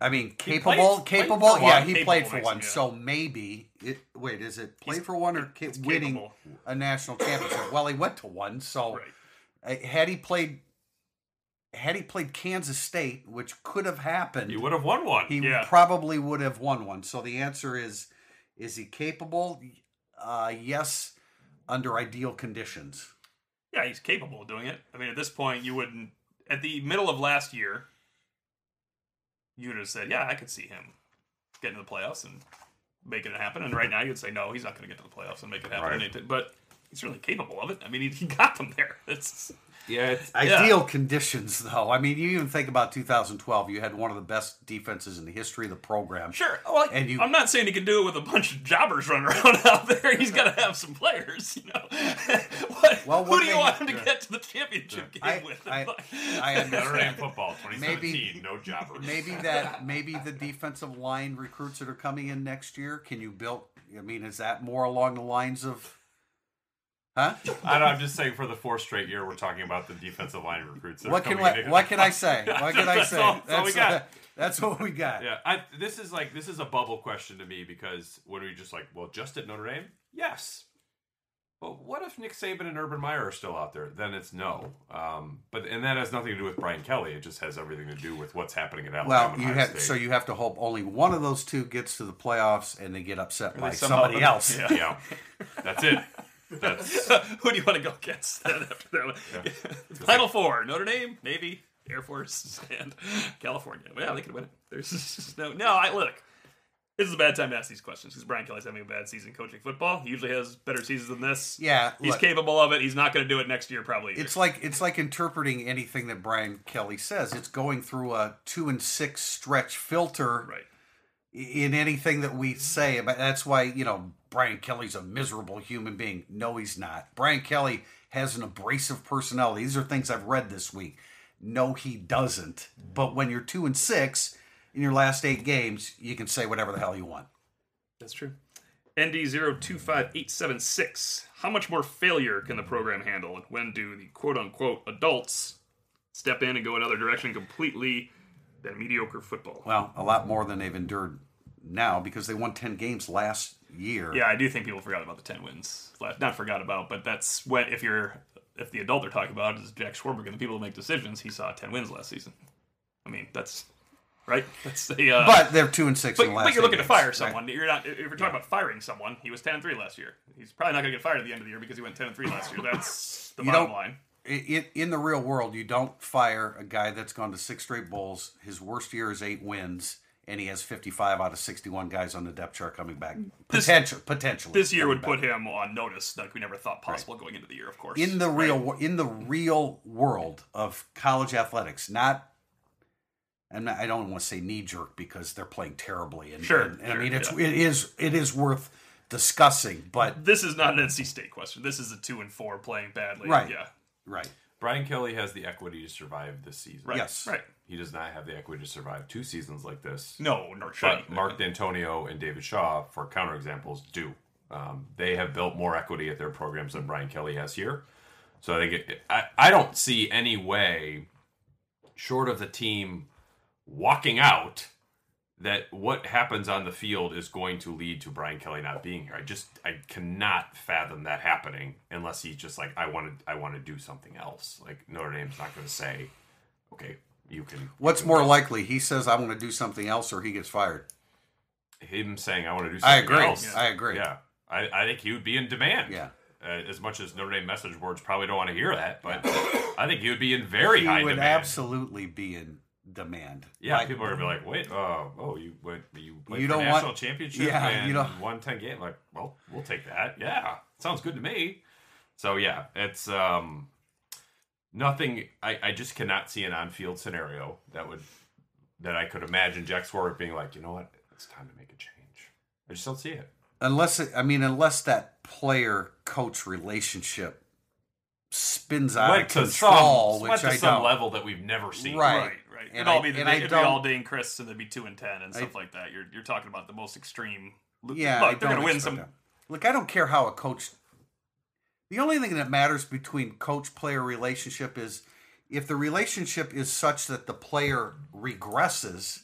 I mean, capable, played- played capable. for yeah, one. he Capable played for one. So maybe it. Wait, is it play for one or ca- winning capable. a national championship? Well, he went to one. So Right. had he played, had he played Kansas State, which could have happened, He would have won one. he Yeah. probably would have won one. So the answer is: Is he capable? Uh, yes, under ideal conditions. Yeah, he's capable of doing it. I mean, at this point, you wouldn't. At the middle of last year, you would have said, "Yeah, I could see him getting to the playoffs and making it happen." And right now, you'd say, "No, he's not going to get to the playoffs and make it happen." Right. But he's really capable of it. I mean, he, he got them there. <laughs> It's yeah, it's, Ideal conditions, though. I mean, you even think about 2012. You had one of the best defenses in the history of the program. sure. Well, And you- I'm not saying he can do it with a bunch of jobbers running around out there. He's got to have some players, you know. <laughs> what, Well, who do you want him to get to the championship game I- with? I- Like- I Notre Dame understand. football 2017, Maybe- no jobbers. Maybe that. Maybe the defensive line recruits that are coming in next year. Can you build? I mean, is that more along the lines of? Huh? I don't, I'm just saying for the fourth straight year, we're talking about the defensive line recruits. What can I, in. what <laughs> can I say? What can I say? all- that's all we got. uh, that's what we got. Yeah, I, this is like this is a bubble question to me because when we just like, well, just at Notre Dame, yes. But what if Nick Saban and Urban Meyer are still out there? Then it's no. Um, but and that has nothing to do with Brian Kelly. It just has everything to do with what's happening at Alabama. Well, you have State. so you have to hope only one of those two gets to the playoffs and they get upset by somebody <laughs> else. Yeah. yeah, that's it. That's <laughs> Who do you want to go against then after that one? Final <laughs> four: Notre Dame, Navy, Air Force, and California. Well, they could win it. There's just <laughs> no. No, I look. This is a bad time to ask these questions because Brian Kelly's having a bad season coaching football. He usually has better seasons than this. Yeah, he's look. capable of it. He's not going to do it next year, probably. either. It's like it's like interpreting anything that Brian Kelly says. It's going through a two and six stretch filter right. In anything that we say. But that's why you know Brian Kelly's a miserable human being. No, he's not. Brian Kelly has an abrasive personality. These are things I've read this week. No, he doesn't. But when you're two and six in your last eight games, you can say whatever the hell you want. That's true. ND025876. How much more failure can the program handle? And when do the quote unquote adults step in and go another direction completely? than mediocre football. Well, a lot more than they've endured now because they won 10 games last year. Yeah, I do think people forgot about the ten wins. Not forgot about, but that's what, if you're if the adult they're talking about is Jack Swarbrick and the people who make decisions, he saw ten wins last season. I mean, that's right. <laughs> That's the. Uh, But they're 2 and 6 but, in the last but you're looking eight to fire games, right? someone. You're not. If you're talking about firing someone, he was ten and three last year. He's probably not going to get fired at the end of the year because he went ten and three last year. That's <laughs> the You bottom line. in, in the real world, you don't fire a guy that's gone to six straight bowls. His worst year is eight wins, and he has 55 out of 61 guys on the depth chart coming back. This- Potential, potentially. This year coming would back. put him on notice like we never thought possible going into the year. Of course, in the Right. real wo- in the real world of college athletics, not. I'm I don't want to say knee jerk because they're playing terribly, and, Sure, and, and I mean it's yeah. it is it is worth discussing, but This is not an NC State question. This is a two and four playing badly. Right. Yeah. right, Brian Kelly has the equity to survive this season. Right. Yes. Right. He does not have the equity to survive two seasons like this. No, nor should But. Mark Dantonio and David Shaw, for counterexamples, do. Um, they have built more equity at their programs than Brian Kelly has here. So I think it, I, I don't see any way, short of the team walking out, that what happens on the field is going to lead to Brian Kelly not being here. I just I cannot fathom that happening unless he's just like I want to I want to do something else. Like Notre Dame's not going to say, okay, you can. What's more likely? He says I'm going to do something else, or he gets fired. him saying I want to do I something agree. else. I agree. Yeah, I, I think he would be in demand. Yeah. Uh, as much as Notre Dame message boards probably don't want to hear that, but I think he would be in very high demand. He high would demand. absolutely be in demand. Yeah, Like, people are gonna be like, "Wait, uh, oh, you went, you played You don't national want- championship yeah, and you don't- won ten games." Like, well, we'll take that. Yeah, sounds good to me. So yeah, it's um, nothing. I, I just cannot see an on-field scenario that would that I could imagine Jack Swarbrick being like, you know what, it's time to make a change. I just don't see it. unless it, I mean, unless that player coach relationship spins out went of to control, some, which went to I some don't. level that we've never seen. Right. Right, right. And it'd all I- be the, and I it'd be all Dayne Crist and they'd be two and ten and stuff like that. You're you're talking about the most extreme. Yeah, look, they're gonna win some. that. Look, I don't care how a coach. The only thing that matters between coach-player relationship is if the relationship is such that the player regresses,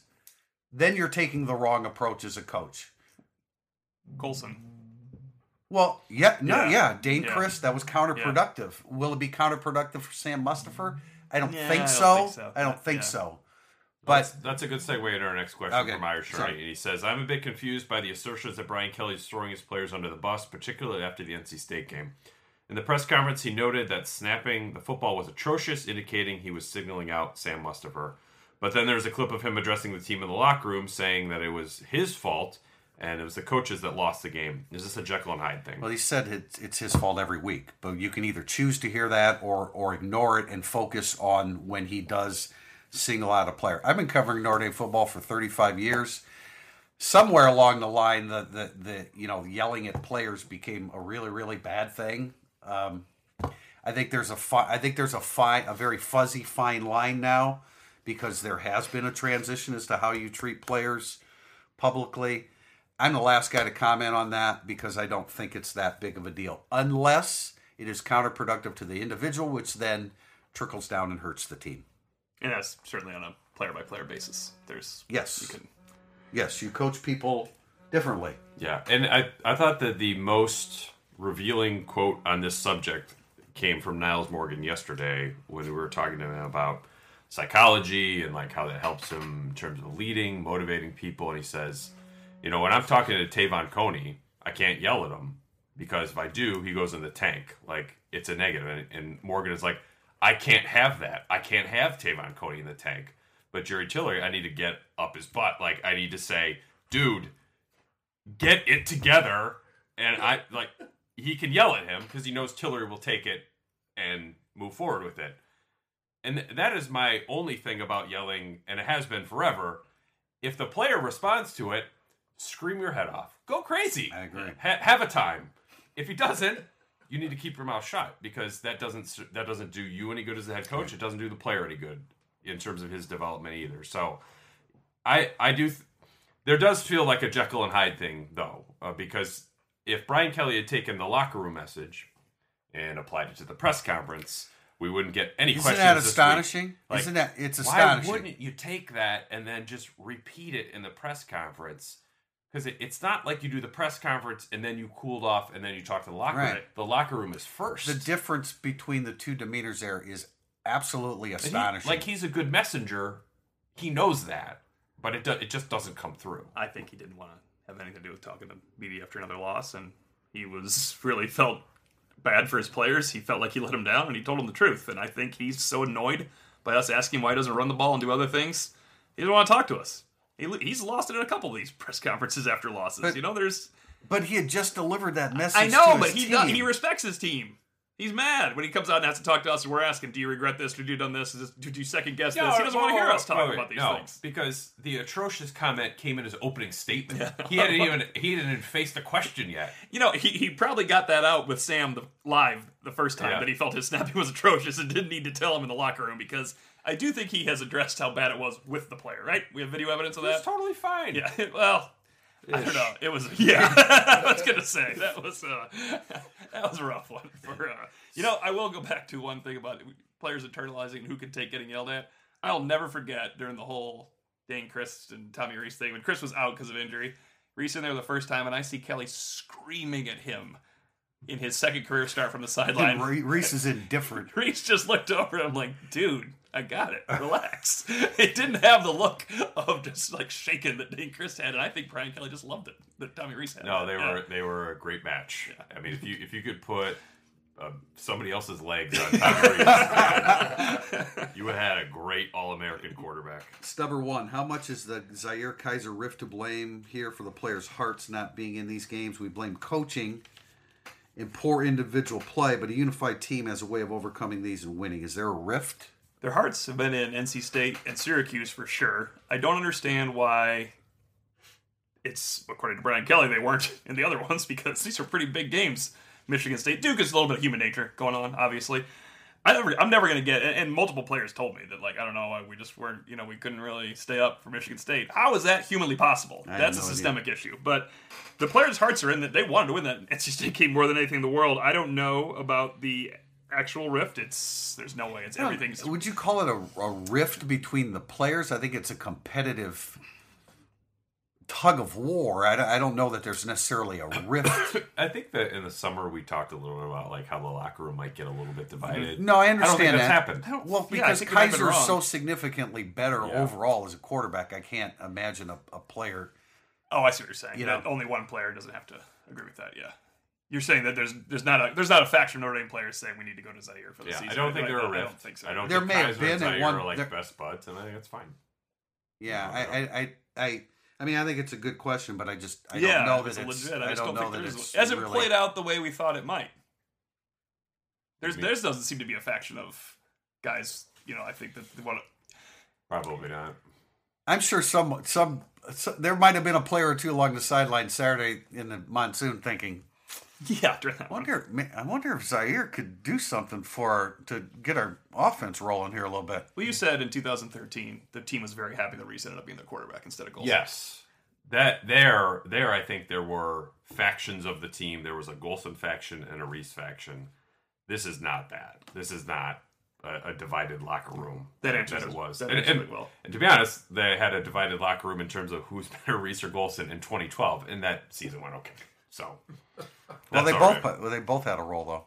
then you're taking the wrong approach as a coach. Golson. Well, yeah, no, Yeah. yeah, Dayne Yeah. Crist, that was counterproductive. Will it be counterproductive for Sam Mustipher? I don't, Yeah, I think, don't so. think so. I don't think Yeah. so. But that's a good segue into our next question Okay, from Irish sorry. Ernie. And he says, I'm a bit confused by the assertions that Brian Kelly is throwing his players under the bus, particularly after the NC State game. In the press conference, he noted that snapping the football was atrocious, indicating he was signaling out Sam Mustipher. But then there's a clip of him addressing the team in the locker room, saying that it was his fault and it was the coaches that lost the game. Is this a Jekyll and Hyde thing? well, he said it's, it's his fault every week. But you can either choose to hear that or or ignore it and focus on when he does single out a player. I've been covering Notre Dame football for 35 years. Somewhere along the line, the the, the you know yelling at players became a really really bad thing. Um, I think there's a fi- I think there's a fine a very fuzzy fine line now because there has been a transition as to how you treat players publicly. I'm the last guy to comment on that because I don't think it's that big of a deal unless it is counterproductive to the individual which then trickles down and hurts the team. And that's certainly on a player by player basis. There's Yes. you can Yes, you coach people differently. Yeah, and I I thought that the most revealing quote on this subject came from Nyles Morgan yesterday when we were talking to him about psychology and like how that helps him in terms of leading, motivating people. And he says, you know, when I'm talking to Te'von Coney, I can't yell at him because if I do, he goes in the tank. Like it's a negative. And, and Morgan is like, I can't have that. I can't have Te'von Coney in the tank. But Jerry Tillery, I need to get up his butt. Like I need to say, dude, get it together. And I like he can yell at him because he knows Tillery will take it and move forward with it. And th- that is my only thing about yelling, and it has been forever. If the player responds to it, scream your head off, go crazy. I agree. Ha- have a time. If he doesn't, you need to keep your mouth shut because that doesn't that doesn't do you any good as a head coach. It doesn't do the player any good in terms of his development either. So, I I do. Th- there does feel like a Jekyll and Hyde thing though, uh, because if Brian Kelly had taken the locker room message and applied it to the press conference, we wouldn't get any questions. Isn't questions. that this week. astonishing? Like, Isn't that it's astonishing? Why astonishing? wouldn't you take that and then just repeat it in the press conference? Because it, it's not like you do the press conference and then you cooled off and then you talk to the locker room. The locker room is first. the difference between the two demeanors there is absolutely And he- astonishing. like he's a good messenger. He knows that, but it do, it just doesn't come through. I think he didn't want to have anything to do with talking to media after another loss, and he was <laughs> really felt bad for his players. He felt like he let them down, and he told them the truth. And I think he's so annoyed by us asking why he doesn't run the ball and do other things. He doesn't want to talk to us. He, he's lost it in a couple of these <laughs> press conferences after losses. But- you know, there's but he had just delivered that message. I know, but he team. he respects his team. He's mad when he comes out and has to talk to us, and we're asking, "Do you regret this? Did you done this? This did you second guess this?" He doesn't want to hear us talk about these no, things. because the atrocious comment came in his opening statement. He hadn't even he didn't even face the question yet. You know, he, he probably got that out with Sam the, live the first time Yeah. that he felt his snapping was atrocious and didn't need to tell him in the locker room because I do think he has addressed how bad it was with the player. Right? We have video evidence of It's that. totally fine. Yeah. <laughs> Well, I don't know. It was yeah. <laughs> I was gonna say that was uh, <laughs> that was a rough one for uh, you know. I will go back to one thing about players internalizing who can take getting yelled at. I'll never forget during the whole Dayne Crist and Tommy Rees thing when Crist was out because of injury. Rees in there the first time, and I see Kelly screaming at him in his second career start from the sideline. Rees is indifferent. <laughs> Rees just looked over and I'm like, dude, I got it. <laughs> Relax. it didn't have the look of just like shaking that Dayne Crist had, and I think Brian Kelly just loved it that Tommy Rees had. No, they Yeah. were they were a great match. I mean, if you if you could put uh, somebody else's legs on <laughs> Tommy Rees, man, you had a great All American quarterback. Stubber one, how much is the Zaire Kizer rift to blame here for the players' hearts not being in these games? We blame coaching and poor individual play, but a unified team has a way of overcoming these and winning. Is there a rift? Their hearts have been in NC State and Syracuse for sure. I don't understand why it's according to Brian Kelly they weren't <laughs> in the other ones because these are pretty big games. Michigan State, Duke is a little bit of human nature going on, obviously. I never, I'm never going to get, and, and multiple players told me that, like, I don't know, why we just weren't, you know, we couldn't really stay up for Michigan State. How is that humanly possible? have That's a no idea. systemic issue. But the players' hearts are in that they wanted to win that NC State <laughs> game more than anything in the world. I don't know about the actual rift. It's there's no way. It's everything's Would you call it a, a rift between the players? I think it's a competitive tug of war. I, don't- I don't know that there's necessarily a <coughs> rift. I think that in the summer we talked a little bit about like how the locker room might get a little bit mm-hmm. divided. No, I I don't think understand that's that. happened. Well, because think it might have been Kizer is so significantly better Yeah. overall as a quarterback, I can't imagine a, a player. Oh, I see what you're saying. You that know. only one player doesn't have to agree with that. Yeah, you're saying that there's there's not a there's not a faction of Notre Dame players saying we need to go to Zaire for the Yeah, season. I don't think I, they're a I rift. don't think so. I don't There think may have Kizer been and at Zaire one- are like there- best buds, and I think that's fine. Yeah, I, I, I, I, I mean, I think it's a good question, but I just, I yeah, don't know it's that a it's. legit. I, I just don't don't, know think that there's it's it hasn't really- played out the way we thought it might. There's mean- there's doesn't seem to be a faction of guys. You know, I think that they. Probably not. I'm sure some, some, so, there might have been a player or two along the sideline Saturday in the monsoon thinking, <laughs> Yeah, during that I one. wonder, ma- I wonder if Zaire could do something for our, to get our offense rolling here a little bit. Well, you said in 2013 the team was very happy that Rees ended up being the quarterback instead of Golson. Yes. That there there I think there were factions of the team. There was a Golson faction and a Rees faction. This is not that. This is not a, a divided locker room. That as answers it it- was. that and, answers and- it well. and to be honest, they had a divided locker room in terms of who's <laughs> better, Rees or Golson in 2012, and that season went okay. So, Well, they both, right. well, they both had a role though.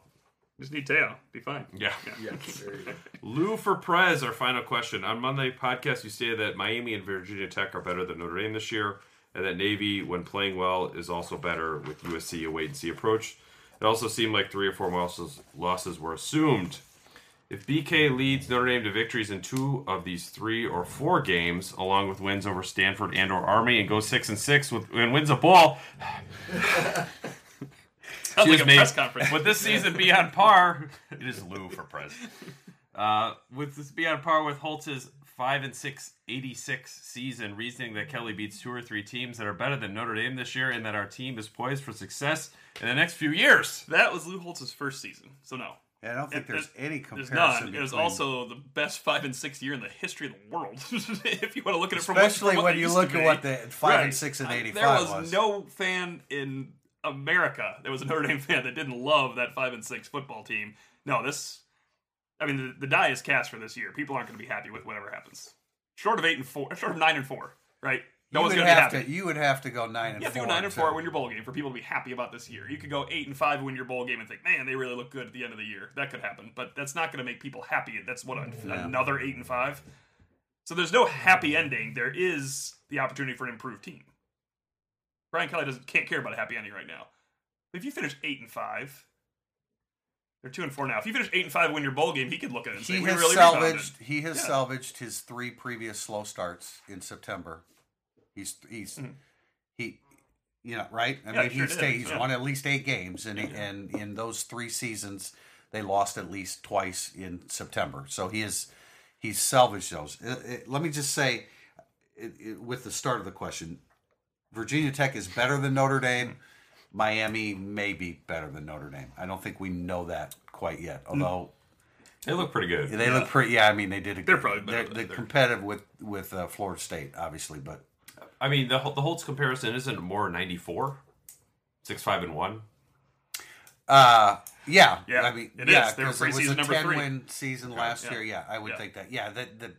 Just need Teo. Be fine. Yeah. Yeah, there you go. Lou for Prez, our final question. On Monday podcast, you stated that Miami and Virginia Tech are better than Notre Dame this year, and that Navy, when playing well, is also better with USC a wait and see approach. It also seemed like three or four losses, losses were assumed. If BK leads Notre Dame to victories in two of these three or four games, along with wins over Stanford and or Army, and goes six and six with and wins a bowl, Sounds like a me. press conference. Would this season be on par? It is Lou for president. Uh, would this be on par with Holtz's five and six 86 season, reasoning that Kelly beats two or three teams that are better than Notre Dame this year, and that our team is poised for success in the next few years? That was Lou Holtz's first season, so no. Yeah, I don't think It- there's it- any There's comparison. none. It was between- also the best five and six year in the history of the world. <laughs> if you want to look at it from especially what, from what when they you used look to at be. what the five Right. and six and I- eighty There was, was. no fan in America that was a Notre Dame fan that didn't love that five and six football team. No, this I mean, the, the die is cast for this year. People aren't going to be happy with whatever happens. Short of eight and four, short of nine and four, right? No you one's going to be happy. to. You would have to go nine and You have to go nine and four, win your bowl game for people to be happy about this year. You could go eight and five, win your bowl game, and think, man, they really look good at the end of the year. That could happen, but that's not going to make people happy. That's what a, another eight and five. So there's no happy ending. There is the opportunity for an improved team. Brian Kelly doesn't can't care about a happy ending right now. But if you finish eight and five, they're two and four now. If you finish eight and five, and win your bowl game, he could look at it and say, He "We has really salvaged. rebounded." He has Yeah. salvaged his three previous slow starts in September. He's he's he, you know, right? I Mm-hmm. Yeah, mean, he sure he's stayed, he's yeah. won at least eight games, and and in those three seasons, they lost at least twice in September. So he is he's salvaged those. Uh, uh, let me just say, it, with the start of the question, Virginia Tech is better than Notre Dame. Miami may be better than Notre Dame. I don't think we know that quite yet. Although They look pretty good. they look pretty. Yeah, I mean they did. A, They're probably better they're, they're they're- competitive with with uh, Florida State, obviously, but I mean, the the Holtz comparison isn't more ninety four, six five and one. uh, yeah, Yeah, I mean, it yeah, is. They were 'cause it was preseason a number ten three. win season last yeah. year. Yeah, I would Yeah. think that. Yeah, that, that, that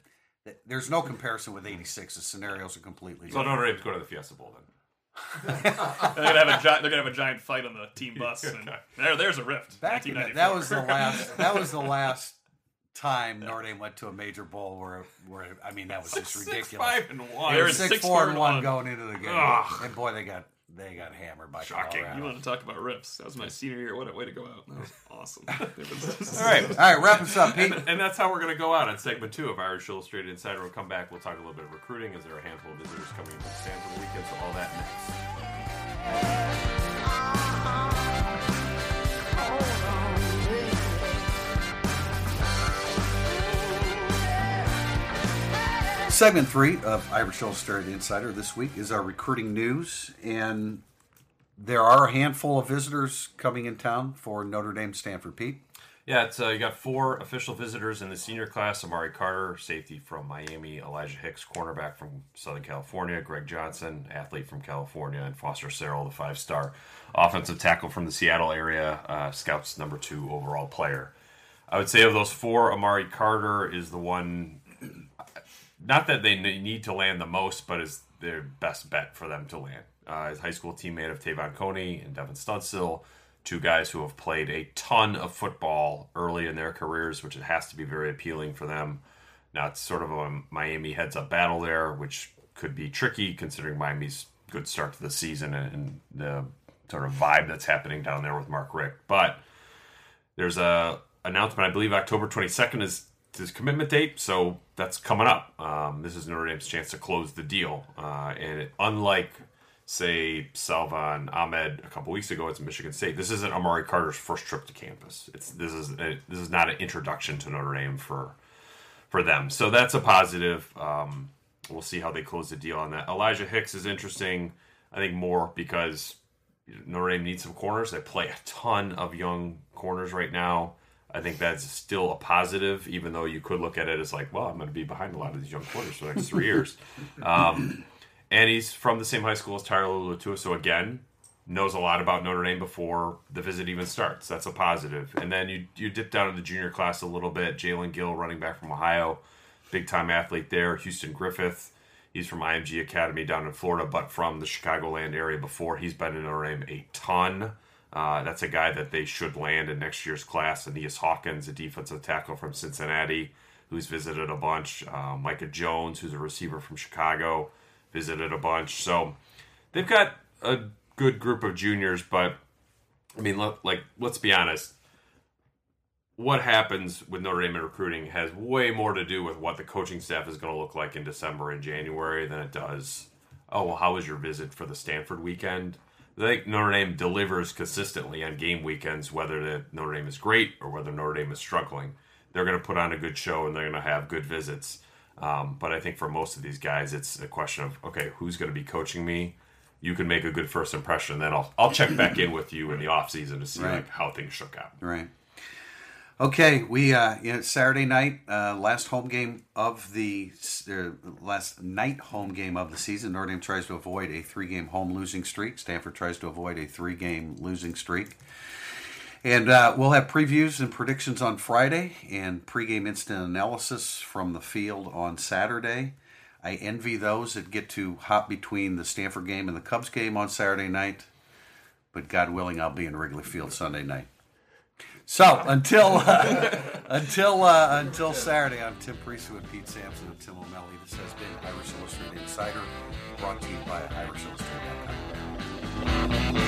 there's no comparison with eighty six. The scenarios are completely So different. Notre Dame's going to the Fiesta Bowl then. <laughs> They're gonna have a giant. They're gonna have a giant fight on the team <laughs> bus. And there, there's a rift. Back in the, 1994. that was the last. That was the last time Notre Dame went to a major bowl where where I mean that was just ridiculous. Six five and one. They're Six, six, four, four, and and one one. going into the game, Ugh. and boy, they got they got hammered by Shocking. Colorado. You want to talk about rips? That was my senior year. What a way to go out. That was <laughs> awesome. <laughs> All right. All right, wrap us up, Pete. <laughs> And that's how we're going to go out on segment two of Irish Illustrated Insider. We'll come back. We'll talk a little bit of recruiting Is there a handful of visitors coming into Stanford the weekend. So all that next. Segment three of Irish Illustrated Insider this week is our recruiting news, and there are a handful of visitors coming in town for Notre Dame Stanford. Pete, Yeah, it's uh, you got four official visitors in the senior class: Amari Carter, safety from Miami; Elijah Hicks, cornerback from Southern California; Greg Johnson, athlete from California; and Foster Sarell, the five-star offensive tackle from the Seattle area, uh, Scouts number two overall player. I would say of those four, Amari Carter is the one. Not that they need to land the most, but is their best bet for them to land. Uh, his high school teammate of Te'von Coney and Devin Studstill, two guys who have played a ton of football early in their careers, which it has to be very appealing for them. Now it's sort of a Miami heads up battle there, which could be tricky considering Miami's good start to the season and, the sort of vibe that's happening down there with Mark Richt. But there's a announcement. I believe October 22nd is his commitment date, so that's coming up. Um, this is Notre Dame's chance to close the deal, uh, and it, unlike say Salvon Ahmed a couple weeks ago it's Michigan State, this isn't Amari Carter's first trip to campus. It's this is a, this is not an introduction to Notre Dame for for them, so that's a positive. Um, we'll see how they close the deal on that. Elijah Hicks is interesting, I think more because Notre Dame needs some corners. They play a ton of young corners right now. I think that's still a positive, even though you could look at it as like, well, I'm going to be behind a lot of these young corners for the next three years. <laughs> Um, and he's from the same high school as Tyler Luatua, so again, knows a lot about Notre Dame before the visit even starts. That's a positive. And then you you dip down to the junior class a little bit. Jalen Gill, running back from Ohio, big time athlete there. Houston Griffith, he's from IMG Academy down in Florida, but from the Chicagoland area before. He's been in Notre Dame a ton. Uh, that's a guy that they should land in next year's class. Aeneas Hawkins, a defensive tackle from Cincinnati, who's visited a bunch. Uh, Micah Jones, who's a receiver from Chicago, visited a bunch. So they've got a good group of juniors, but I mean, let, like let's be honest. What happens with Notre Dame in recruiting has way more to do with what the coaching staff is going to look like in December and January than it does. Oh well, how was your visit for the Stanford weekend? I think Notre Dame delivers consistently on game weekends, whether the Notre Dame is great or whether Notre Dame is struggling. They're going to put on a good show and they're going to have good visits. Um, but I think for most of these guys, it's a question of okay, who's going to be coaching me? You can make a good first impression, then I'll I'll check back in with you in the off season to see Right. like how things shook out. right? Okay, we uh, you know, Saturday night, uh, last home game of the uh, last night home game of the season. Notre Dame tries to avoid a three-game home losing streak. Stanford tries to avoid a three-game losing streak. And uh, we'll have previews and predictions on Friday and pregame instant analysis from the field on Saturday. I envy those that get to hop between the Stanford game and the Cubs game on Saturday night. But God willing, I'll be in Wrigley Field Sunday night. So until uh, <laughs> until uh, until Saturday, I'm Tim Prister with Pete Sampson and Tim O'Malley. This has been Irish Illustrated Insider, brought to you by Irish Illustrated.